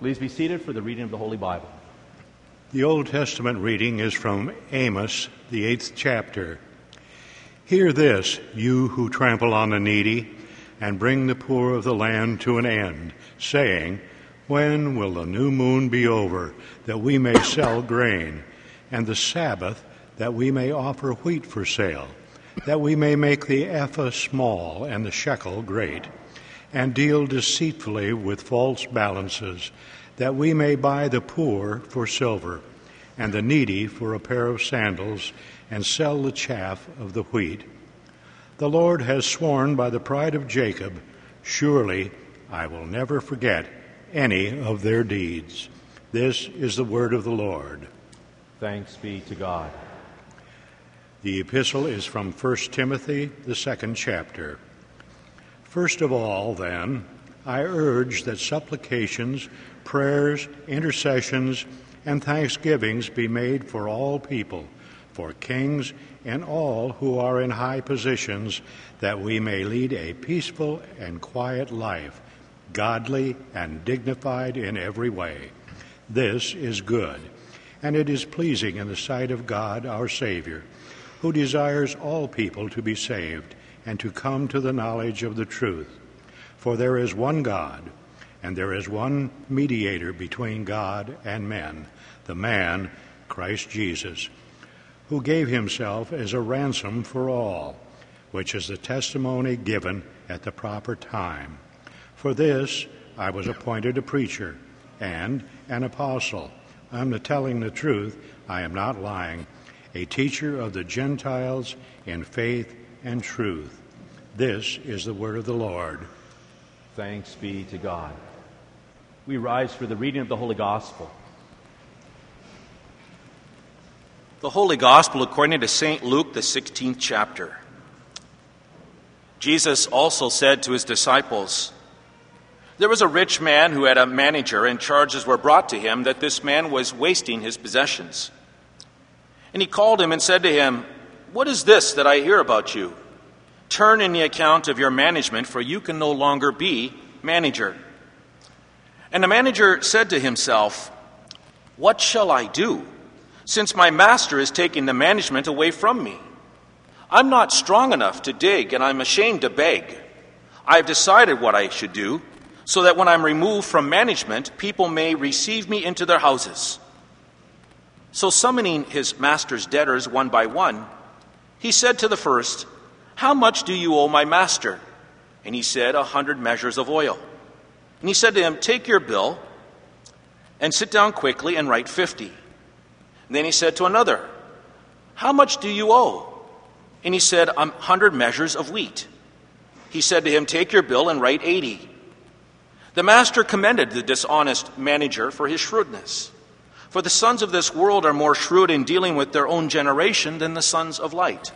Please be seated for the reading of the Holy Bible. The Old Testament reading is from Amos, the eighth chapter. Hear this, you who trample on the needy, and bring the poor of the land to an end, saying, When will the new moon be over, that we may sell grain, and the Sabbath, that we may offer wheat for sale, that we may make the ephah small and the shekel great? And deal deceitfully with false balances, that we may buy the poor for silver, and the needy for a pair of sandals, and sell the chaff of the wheat. The Lord has sworn by the pride of Jacob, Surely I will never forget any of their deeds. This is the word of the Lord. Thanks be to God. The epistle is from 1 Timothy, the second chapter. First of all, then, I urge that supplications, prayers, intercessions, and thanksgivings be made for all people, for kings and all who are in high positions, that we may lead a peaceful and quiet life, godly and dignified in every way. This is good, and it is pleasing in the sight of God our Savior, who desires all people to be saved and to come to the knowledge of the truth. For there is one God, and there is one mediator between God and men, the man, Christ Jesus, who gave himself as a ransom for all, which is the testimony given at the proper time. For this I was appointed a preacher and an apostle. I'm telling the truth, I am not lying, a teacher of the Gentiles in faith and truth. This is the word of the Lord. Thanks be to God. We rise for the reading of the Holy Gospel. The Holy Gospel according to St. Luke, the 16th chapter. Jesus also said to his disciples, There was a rich man who had a manager, and charges were brought to him that this man was wasting his possessions. And he called him and said to him, What is this that I hear about you? Turn in the account of your management, for you can no longer be manager. And the manager said to himself, What shall I do, since my master is taking the management away from me? I'm not strong enough to dig, and I'm ashamed to beg. I've decided what I should do, so that when I'm removed from management, people may receive me into their houses. So, summoning his master's debtors one by one, he said to the first, how much do you owe my master? And he said, A hundred measures of oil. And he said to him, Take your bill and sit down quickly and write fifty. Then he said to another, How much do you owe? And he said, A hundred measures of wheat. He said to him, Take your bill and write eighty. The master commended the dishonest manager for his shrewdness. For the sons of this world are more shrewd in dealing with their own generation than the sons of light.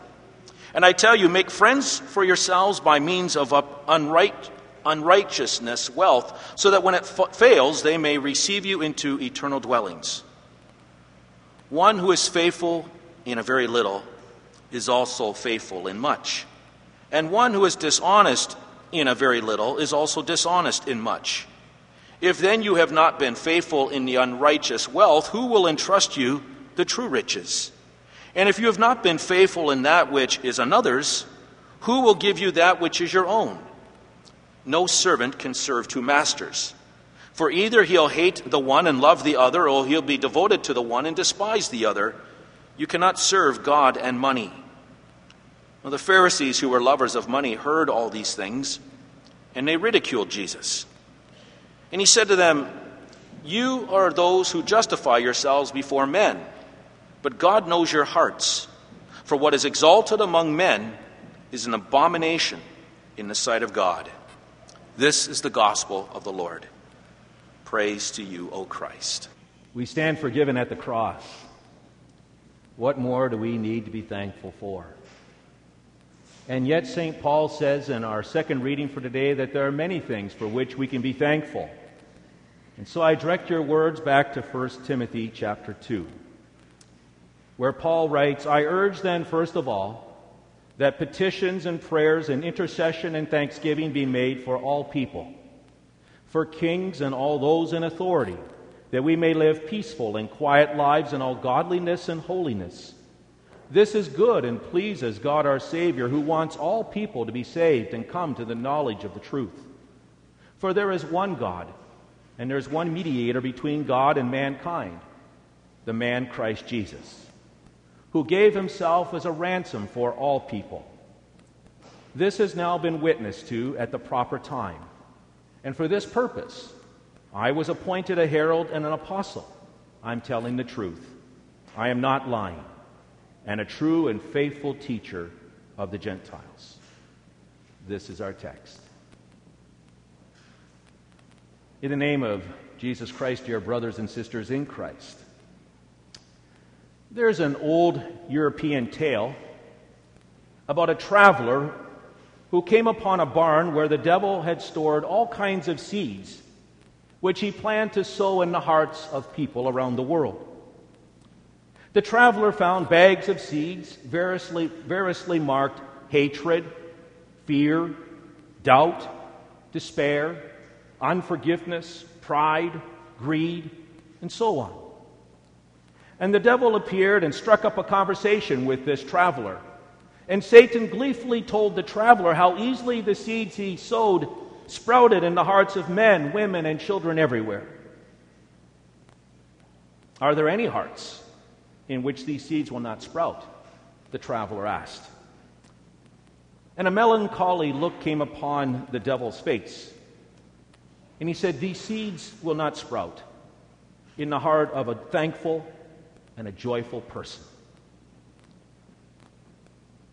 And I tell you, make friends for yourselves by means of unright, unrighteousness, wealth, so that when it f- fails, they may receive you into eternal dwellings. One who is faithful in a very little is also faithful in much. And one who is dishonest in a very little is also dishonest in much. If then you have not been faithful in the unrighteous wealth, who will entrust you the true riches? And if you have not been faithful in that which is another's, who will give you that which is your own? No servant can serve two masters. For either he'll hate the one and love the other, or he'll be devoted to the one and despise the other. You cannot serve God and money. Well, the Pharisees, who were lovers of money, heard all these things, and they ridiculed Jesus. And he said to them, You are those who justify yourselves before men but God knows your hearts. For what is exalted among men is an abomination in the sight of God. This is the gospel of the Lord. Praise to you, O Christ. We stand forgiven at the cross. What more do we need to be thankful for? And yet, St. Paul says in our second reading for today that there are many things for which we can be thankful. And so I direct your words back to 1 Timothy chapter 2 where Paul writes, I urge then, first of all, that petitions and prayers and intercession and thanksgiving be made for all people, for kings and all those in authority, that we may live peaceful and quiet lives in all godliness and holiness. This is good and pleases God our Savior, who wants all people to be saved and come to the knowledge of the truth. For there is one God, and there is one mediator between God and mankind, the man Christ Jesus, who gave himself as a ransom for all people. This has now been witnessed to at the proper time. And for this purpose, I was appointed a herald and an apostle. I'm telling the truth. I am not lying. And a true and faithful teacher of the Gentiles. This is our text. In the name of Jesus Christ, dear brothers and sisters in Christ, there's an old European tale about a traveler who came upon a barn where the devil had stored all kinds of seeds, which he planned to sow in the hearts of people around the world. The traveler found bags of seeds variously, variously marked hatred, fear, doubt, despair, unforgiveness, pride, greed, and so on. And the devil appeared and struck up a conversation with this traveler and Satan gleefully told the traveler how easily the seeds he sowed sprouted in the hearts of men, women, and children everywhere. Are there any hearts in which these seeds will not sprout? The traveler asked. And a melancholy look came upon the devil's face. And he said, These seeds will not sprout in the heart of a thankful and a joyful person.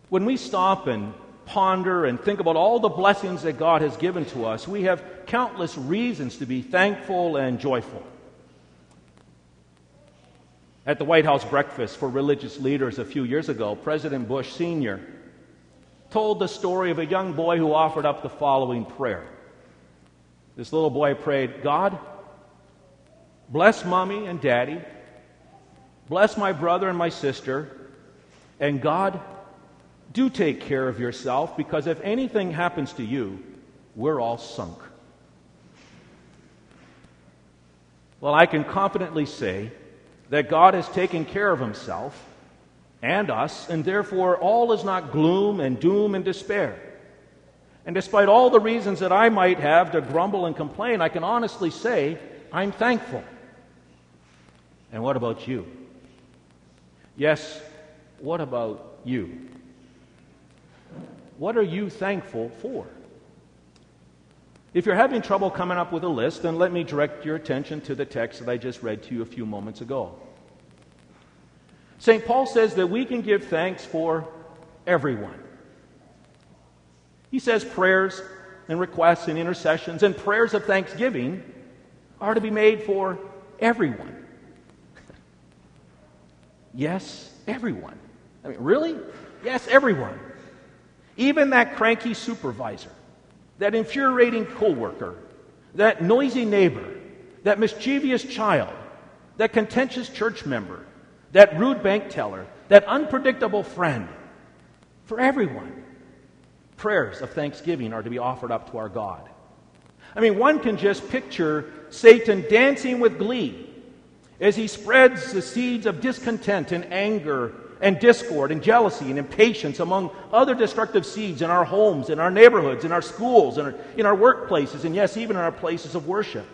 When we stop and ponder and think about all the blessings that God has given to us, we have countless reasons to be thankful and joyful. At the White House breakfast for religious leaders a few years ago, President Bush Sr. told the story of a young boy who offered up the following prayer. This little boy prayed, God, bless mommy and daddy, bless my brother and my sister, and God, do take care of yourself because if anything happens to you, we're all sunk. Well, I can confidently say that God has taken care of himself and us, and therefore all is not gloom and doom and despair. And despite all the reasons that I might have to grumble and complain, I can honestly say I'm thankful. And what about you? Yes, what about you? What are you thankful for? If you're having trouble coming up with a list, then let me direct your attention to the text that I just read to you a few moments ago. St. Paul says that we can give thanks for everyone. He says prayers and requests and intercessions and prayers of thanksgiving are to be made for everyone. Yes, everyone. I mean, really? Yes, everyone. Even that cranky supervisor, that infuriating coworker, that noisy neighbor, that mischievous child, that contentious church member, that rude bank teller, that unpredictable friend. For everyone, prayers of thanksgiving are to be offered up to our God. I mean, one can just picture Satan dancing with glee as he spreads the seeds of discontent and anger and discord and jealousy and impatience among other destructive seeds in our homes, in our neighborhoods, in our schools, in our, in our workplaces, and yes, even in our places of worship.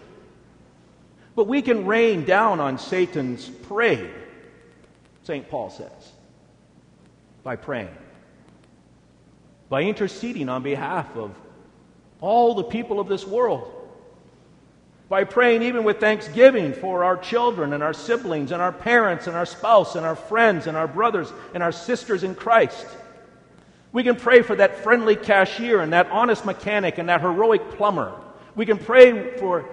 But we can rain down on Satan's parade, St. Paul says, by praying, by interceding on behalf of all the people of this world by praying even with thanksgiving for our children and our siblings and our parents and our spouse and our friends and our brothers and our sisters in Christ. We can pray for that friendly cashier and that honest mechanic and that heroic plumber. We can pray for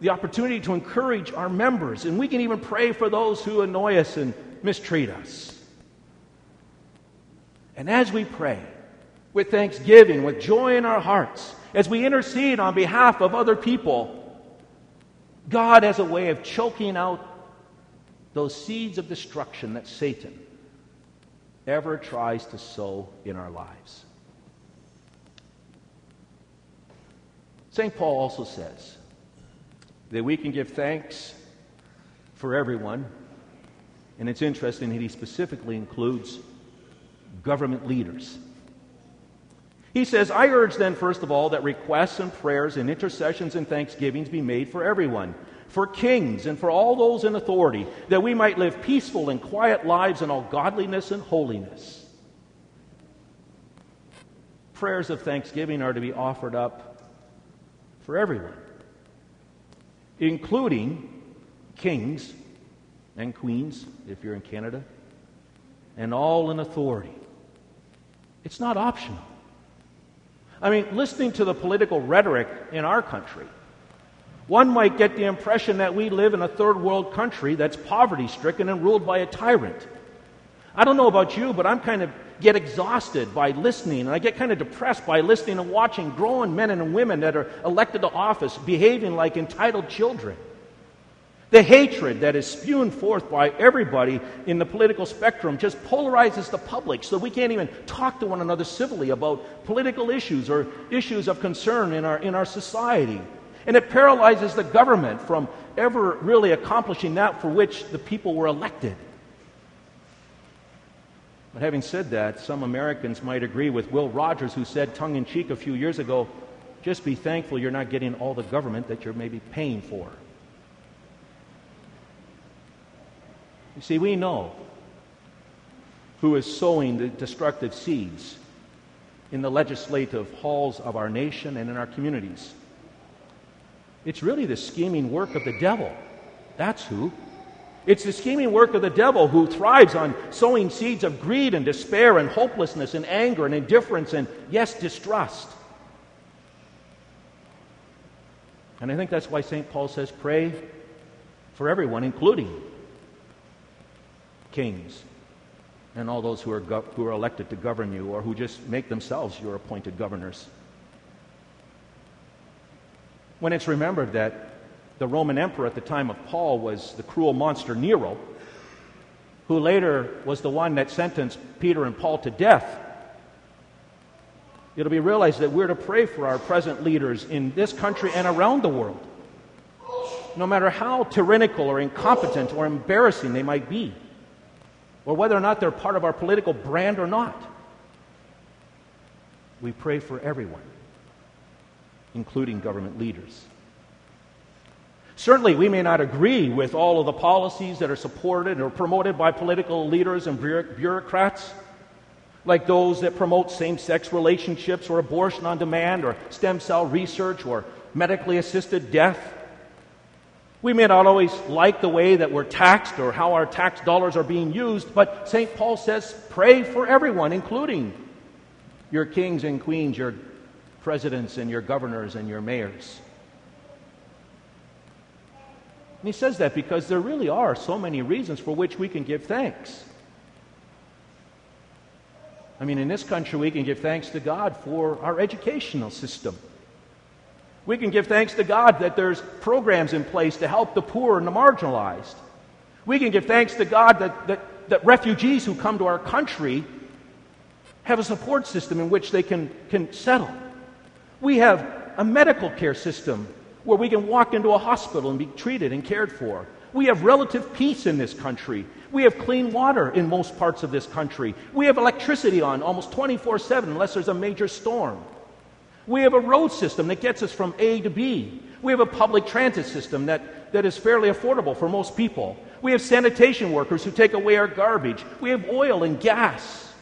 the opportunity to encourage our members, and we can even pray for those who annoy us and mistreat us. And as we pray, with thanksgiving, with joy in our hearts, as we intercede on behalf of other people, God has a way of choking out those seeds of destruction that Satan ever tries to sow in our lives. St. Paul also says that we can give thanks for everyone. And it's interesting that he specifically includes government leaders. He says, I urge then, first of all, that requests and prayers and intercessions and thanksgivings be made for everyone, for kings and for all those in authority, that we might live peaceful and quiet lives in all godliness and holiness. Prayers of thanksgiving are to be offered up for everyone, including kings and queens, if you're in Canada, and all in authority. It's not optional. I mean, listening to the political rhetoric in our country, one might get the impression that we live in a third world country that's poverty stricken and ruled by a tyrant. I don't know about you, but I'm kind of get exhausted by listening, and I get kind of depressed by listening and watching grown men and women that are elected to office behaving like entitled children. The hatred that is spewed forth by everybody in the political spectrum just polarizes the public so we can't even talk to one another civilly about political issues or issues of concern in our, in our society. And it paralyzes the government from ever really accomplishing that for which the people were elected. But having said that, some Americans might agree with Will Rogers, who said tongue in cheek a few years ago just be thankful you're not getting all the government that you're maybe paying for. You see, we know who is sowing the destructive seeds in the legislative halls of our nation and in our communities. It's really the scheming work of the devil. That's who. It's the scheming work of the devil who thrives on sowing seeds of greed and despair and hopelessness and anger and indifference and, yes, distrust. And I think that's why St. Paul says, pray for everyone, including kings and all those who are, who are elected to govern you or who just make themselves your appointed governors. When it's remembered that the Roman emperor at the time of Paul was the cruel monster Nero, who later was the one that sentenced Peter and Paul to death, it'll be realized that we're to pray for our present leaders in this country and around the world, no matter how tyrannical or incompetent or embarrassing they might be or whether or not they're part of our political brand or not. We pray for everyone, including government leaders. Certainly, we may not agree with all of the policies that are supported or promoted by political leaders and bureaucrats, like those that promote same sex relationships or abortion on demand or stem cell research or medically assisted death. We may not always like the way that we're taxed or how our tax dollars are being used, but St. Paul says pray for everyone, including your kings and queens, your presidents and your governors and your mayors. And he says that because there really are so many reasons for which we can give thanks. I mean, in this country, we can give thanks to God for our educational system. We can give thanks to God that there's programs in place to help the poor and the marginalized. We can give thanks to God that, that, that refugees who come to our country have a support system in which they can, can settle. We have a medical care system where we can walk into a hospital and be treated and cared for. We have relative peace in this country. We have clean water in most parts of this country. We have electricity on almost 24 7 unless there's a major storm. We have a road system that gets us from A to B. We have a public transit system that, that is fairly affordable for most people. We have sanitation workers who take away our garbage. We have oil and gas.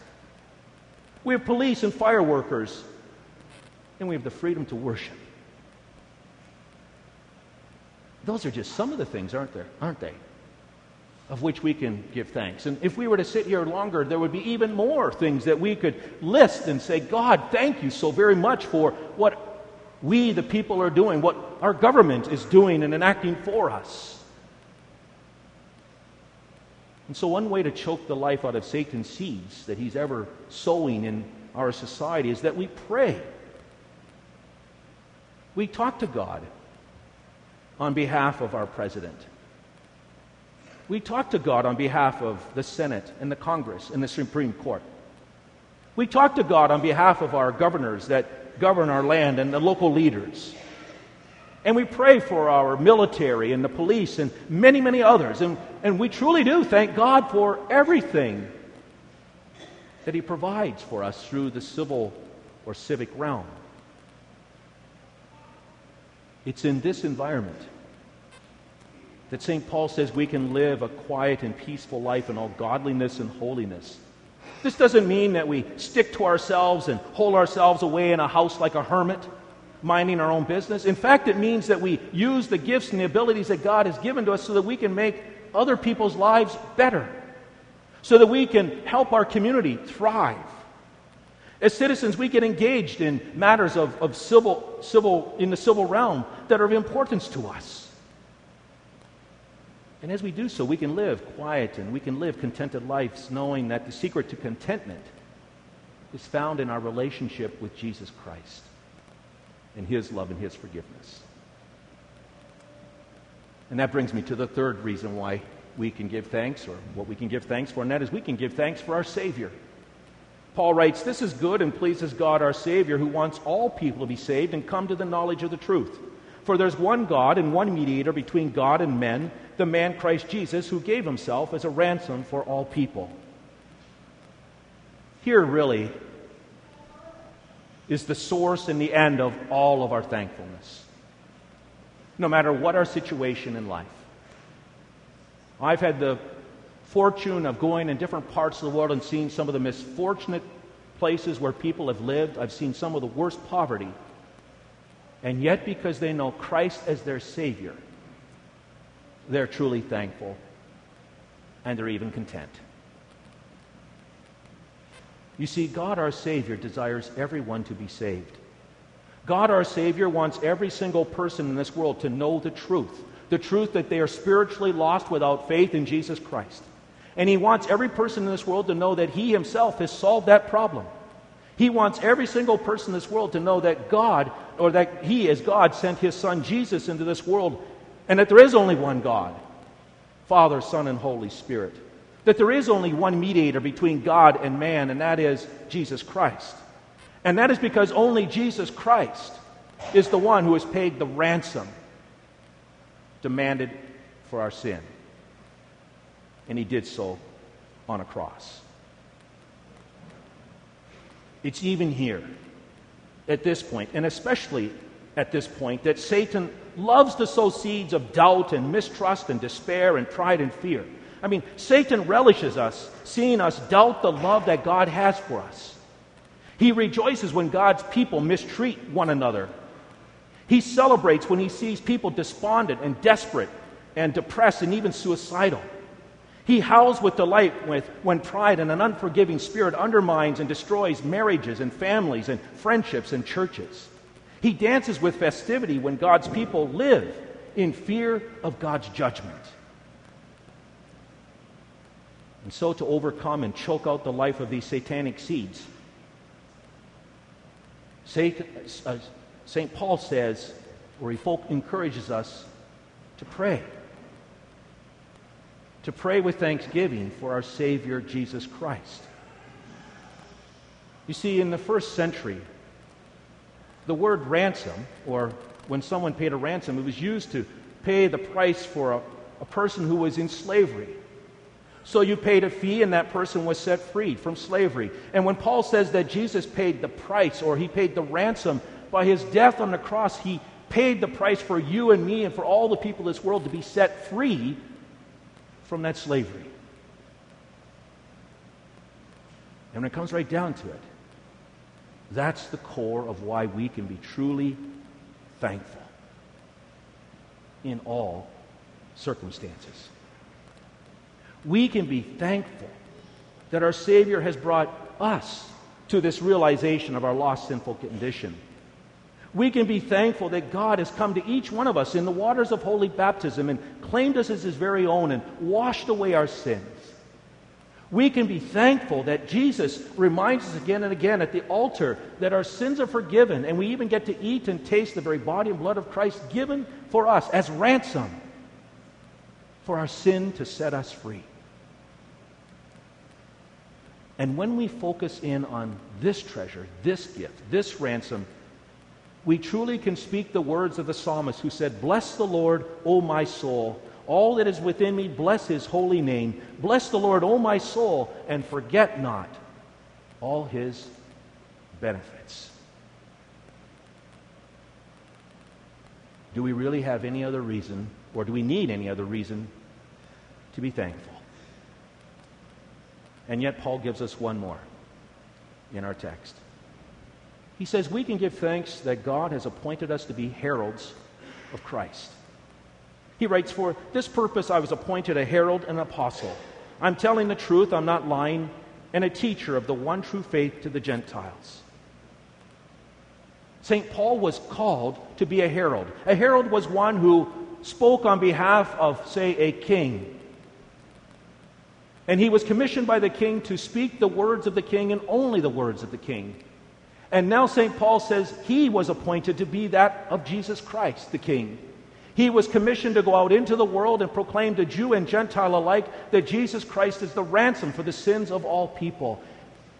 We have police and fire workers. And we have the freedom to worship. Those are just some of the things, aren't there? Aren't they? Of which we can give thanks. And if we were to sit here longer, there would be even more things that we could list and say, God, thank you so very much for what we, the people, are doing, what our government is doing and enacting for us. And so, one way to choke the life out of Satan's seeds that he's ever sowing in our society is that we pray. We talk to God on behalf of our president. We talk to God on behalf of the Senate and the Congress and the Supreme Court. We talk to God on behalf of our governors that govern our land and the local leaders. And we pray for our military and the police and many, many others. And, and we truly do thank God for everything that He provides for us through the civil or civic realm. It's in this environment that St. Paul says we can live a quiet and peaceful life in all godliness and holiness. This doesn't mean that we stick to ourselves and hold ourselves away in a house like a hermit, minding our own business. In fact, it means that we use the gifts and the abilities that God has given to us so that we can make other people's lives better, so that we can help our community thrive. As citizens, we get engaged in matters of, of civil, civil, in the civil realm that are of importance to us. And as we do so, we can live quiet and we can live contented lives, knowing that the secret to contentment is found in our relationship with Jesus Christ and His love and His forgiveness. And that brings me to the third reason why we can give thanks, or what we can give thanks for, and that is we can give thanks for our Savior. Paul writes, This is good and pleases God our Savior, who wants all people to be saved and come to the knowledge of the truth. For there's one God and one mediator between God and men, the man Christ Jesus, who gave himself as a ransom for all people. Here, really, is the source and the end of all of our thankfulness, no matter what our situation in life. I've had the fortune of going in different parts of the world and seeing some of the misfortunate places where people have lived. I've seen some of the worst poverty. And yet, because they know Christ as their Savior, they're truly thankful and they're even content. You see, God our Savior desires everyone to be saved. God our Savior wants every single person in this world to know the truth the truth that they are spiritually lost without faith in Jesus Christ. And he wants every person in this world to know that he himself has solved that problem. He wants every single person in this world to know that God, or that he, as God, sent his son Jesus into this world, and that there is only one God Father, Son, and Holy Spirit. That there is only one mediator between God and man, and that is Jesus Christ. And that is because only Jesus Christ is the one who has paid the ransom demanded for our sin and he did so on a cross. It's even here, at this point, and especially at this point, that Satan loves to sow seeds of doubt and mistrust and despair and pride and fear. I mean, Satan relishes us seeing us doubt the love that God has for us. He rejoices when God's people mistreat one another. He celebrates when he sees people despondent and desperate and depressed and even suicidal. He howls with delight with, when pride and an unforgiving spirit undermines and destroys marriages and families and friendships and churches. He dances with festivity when God's people live in fear of God's judgment. And so, to overcome and choke out the life of these satanic seeds, St. Uh, Paul says, or he encourages us to pray to pray with thanksgiving for our Savior Jesus Christ. You see, in the first century, the word ransom, or when someone paid a ransom, it was used to pay the price for a, a person who was in slavery. So you paid a fee, and that person was set free from slavery. And when Paul says that Jesus paid the price, or he paid the ransom by his death on the cross, he paid the price for you and me and for all the people of this world to be set free from that slavery. And when it comes right down to it, that's the core of why we can be truly thankful in all circumstances. We can be thankful that our Savior has brought us to this realization of our lost sinful condition we can be thankful that God has come to each one of us in the waters of holy baptism and claimed us as his very own and washed away our sins. We can be thankful that Jesus reminds us again and again at the altar that our sins are forgiven, and we even get to eat and taste the very body and blood of Christ given for us as ransom for our sin to set us free. And when we focus in on this treasure, this gift, this ransom, we truly can speak the words of the psalmist who said, Bless the Lord, O my soul. All that is within me, bless his holy name. Bless the Lord, O my soul, and forget not all his benefits. Do we really have any other reason, or do we need any other reason to be thankful? And yet, Paul gives us one more in our text. He says we can give thanks that God has appointed us to be heralds of Christ. He writes, For this purpose I was appointed a herald and an apostle. I'm telling the truth, I'm not lying, and a teacher of the one true faith to the Gentiles. St. Paul was called to be a herald. A herald was one who spoke on behalf of, say, a king. And he was commissioned by the king to speak the words of the king and only the words of the king. And now St. Paul says he was appointed to be that of Jesus Christ, the king. He was commissioned to go out into the world and proclaim to Jew and Gentile alike that Jesus Christ is the ransom for the sins of all people.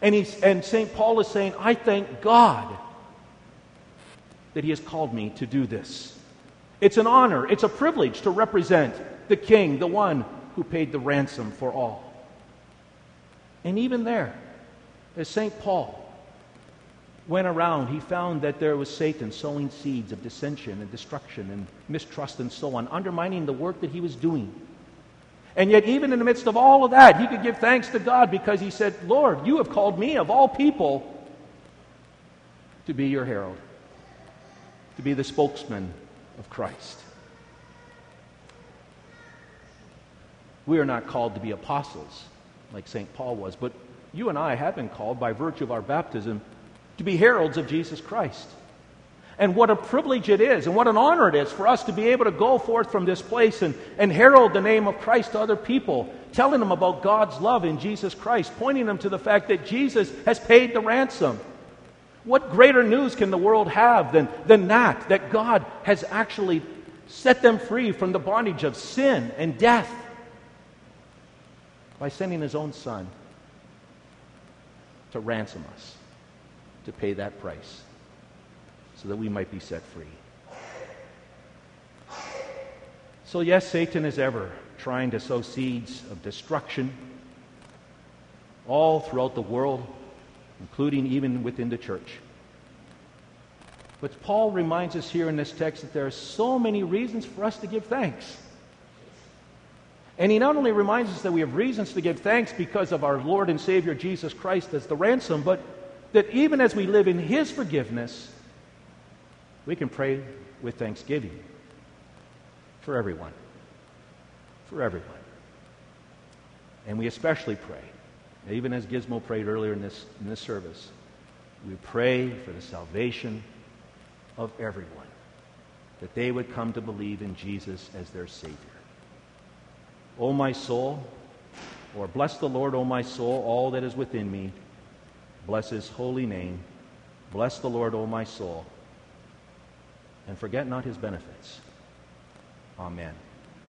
And, he's, and St. Paul is saying, I thank God that He has called me to do this. It's an honor, it's a privilege to represent the King, the one who paid the ransom for all. And even there, as St. Paul went around, he found that there was Satan sowing seeds of dissension and destruction and mistrust and so on, undermining the work that he was doing. And yet, even in the midst of all of that, he could give thanks to God because he said, Lord, you have called me, of all people, to be your herald to be the spokesman of Christ. We are not called to be apostles like St. Paul was, but you and I have been called by virtue of our baptism to be heralds of Jesus Christ. And what a privilege it is, and what an honor it is for us to be able to go forth from this place and, and herald the name of Christ to other people, telling them about God's love in Jesus Christ, pointing them to the fact that Jesus has paid the ransom what greater news can the world have than, than that? That God has actually set them free from the bondage of sin and death by sending his own son to ransom us, to pay that price, so that we might be set free. So, yes, Satan is ever trying to sow seeds of destruction all throughout the world including even within the church. But Paul reminds us here in this text that there are so many reasons for us to give thanks. And he not only reminds us that we have reasons to give thanks because of our Lord and Savior Jesus Christ as the ransom, but that even as we live in his forgiveness, we can pray with thanksgiving for everyone. For everyone. And we especially pray even as Gizmo prayed earlier in this, in this service, we pray for the salvation of everyone, that they would come to believe in Jesus as their Savior. O my soul, or bless the Lord, O my soul, all that is within me. Bless his holy name. Bless the Lord, O my soul. And forget not his benefits. Amen.